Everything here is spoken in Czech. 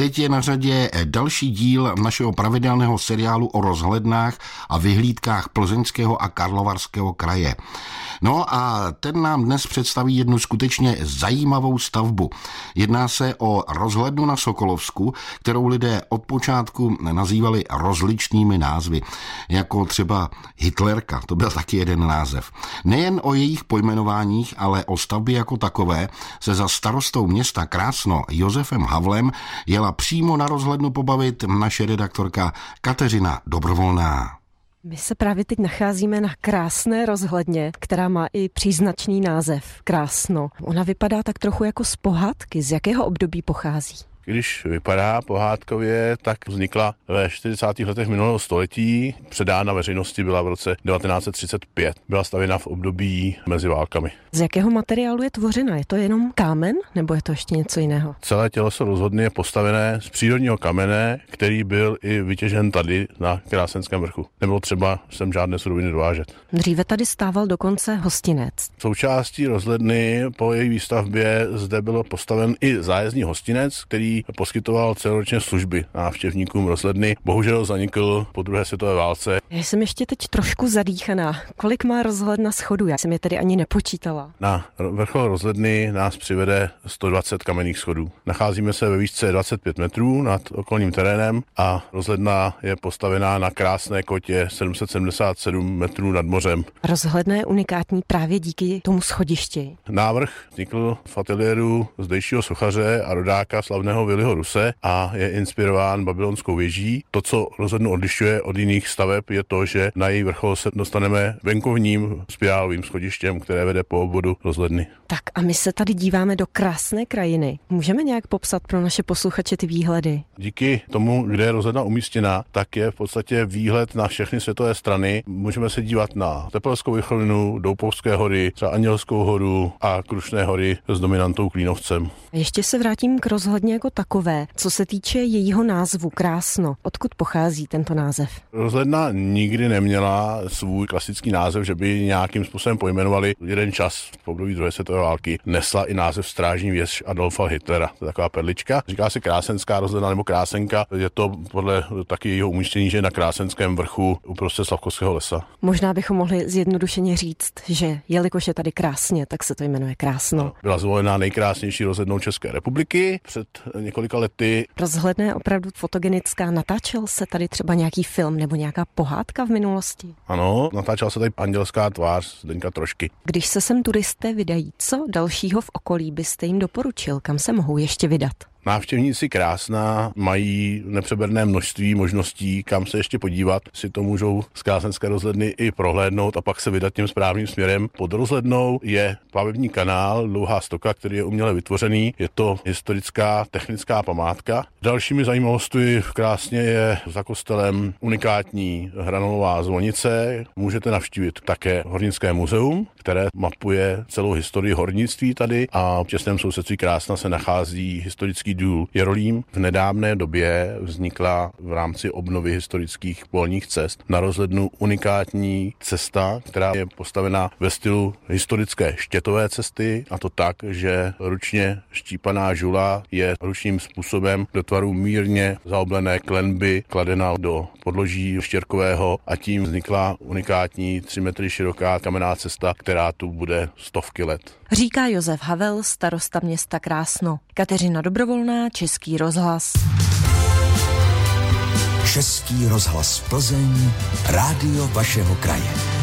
Teď je na řadě další díl našeho pravidelného seriálu o rozhlednách a vyhlídkách Plzeňského a Karlovarského kraje. No a ten nám dnes představí jednu skutečně zajímavou stavbu. Jedná se o rozhlednu na Sokolovsku, kterou lidé od počátku nazývali rozličnými názvy, jako třeba Hitlerka, to byl taky jeden název. Nejen o jejich pojmenováních, ale o stavbě jako takové se za starostou města Krásno Josefem Havlem jela přímo na rozhlednu pobavit naše redaktorka Kateřina Dobrovolná. My se právě teď nacházíme na krásné rozhledně, která má i příznačný název Krásno. Ona vypadá tak trochu jako z pohádky. Z jakého období pochází? Když vypadá pohádkově, tak vznikla ve 40. letech minulého století. Předána veřejnosti byla v roce 1935. Byla stavěna v období mezi válkami. Z jakého materiálu je tvořena? Je to jenom kámen nebo je to ještě něco jiného? Celé těleso rozhodně je postavené z přírodního kamene, který byl i vytěžen tady na Krásenském vrchu. Nebylo třeba sem žádné suroviny dovážet. Dříve tady stával dokonce hostinec. Součástí rozhledny po její výstavbě zde bylo postaven i zájezdní hostinec, který poskytoval celoročně služby návštěvníkům rozhledny. Bohužel zanikl po druhé světové válce. Já jsem ještě teď trošku zadýchaná. Kolik má rozhledna schodů? Já jsem je tedy ani nepočítala. Na vrchol rozhledny nás přivede 120 kamenných schodů. Nacházíme se ve výšce 25 metrů nad okolním terénem a rozhledna je postavená na krásné kotě 777 metrů nad mořem. Rozhledna je unikátní právě díky tomu schodišti. Návrh vznikl v ateliéru zdejšího sochaře a rodáka slavného Viliho Ruse a je inspirován babylonskou věží. To, co rozhodně odlišuje od jiných staveb, je to, že na její vrchol se dostaneme venkovním spirálovým schodištěm, které vede po obvodu rozhledny. Tak a my se tady díváme do krásné krajiny. Můžeme nějak popsat pro naše posluchače ty výhledy? Díky tomu, kde je rozhledna umístěna, tak je v podstatě výhled na všechny světové strany. Můžeme se dívat na Tepelskou vychlinu, Doupovské hory, třeba Andělskou horu a Krušné hory s dominantou Klínovcem. Ještě se vrátím k rozhledně jako takové. Co se týče jejího názvu Krásno, odkud pochází tento název? Rozhledna nikdy neměla svůj klasický název, že by nějakým způsobem pojmenovali jeden čas v období druhé světové války. Nesla i název Strážní věž Adolfa Hitlera. To je taková perlička. Říká se Krásenská rozhledna nebo Krásenka. Je to podle taky jejího umístění, že je na Krásenském vrchu uprostřed Slavkovského lesa. Možná bychom mohli zjednodušeně říct, že jelikož je tady krásně, tak se to jmenuje Krásno. Byla zvolená nejkrásnější rozhlednou České republiky před několika lety. Rozhledna je opravdu fotogenická. Natáčel se tady třeba nějaký film nebo nějaká pohádka v minulosti? Ano, natáčela se tady Andělská tvář Zdeňka Trošky. Když se sem turisté vydají, co dalšího v okolí byste jim doporučil? Kam se mohou ještě vydat? Návštěvníci krásná mají nepřeberné množství možností, kam se ještě podívat. Si to můžou z krásenské rozhledny i prohlédnout a pak se vydat tím správným směrem. Pod rozhlednou je plavební kanál, dlouhá stoka, který je uměle vytvořený. Je to historická technická památka. Dalšími zajímavostmi v krásně je za kostelem unikátní hranolová zvonice. Můžete navštívit také Hornické muzeum, které mapuje celou historii hornictví tady a v těsném sousedství Krásna se nachází historický historický důl Jerolím v nedávné době vznikla v rámci obnovy historických polních cest na rozhlednu unikátní cesta, která je postavená ve stylu historické štětové cesty a to tak, že ručně štípaná žula je ručním způsobem do tvaru mírně zaoblené klenby kladena do podloží štěrkového a tím vznikla unikátní 3 metry široká kamenná cesta, která tu bude stovky let. Říká Josef Havel, starosta města Krásno. Kateřina Dobrovolná, Český rozhlas. Český rozhlas Plzeň, rádio vašeho kraje.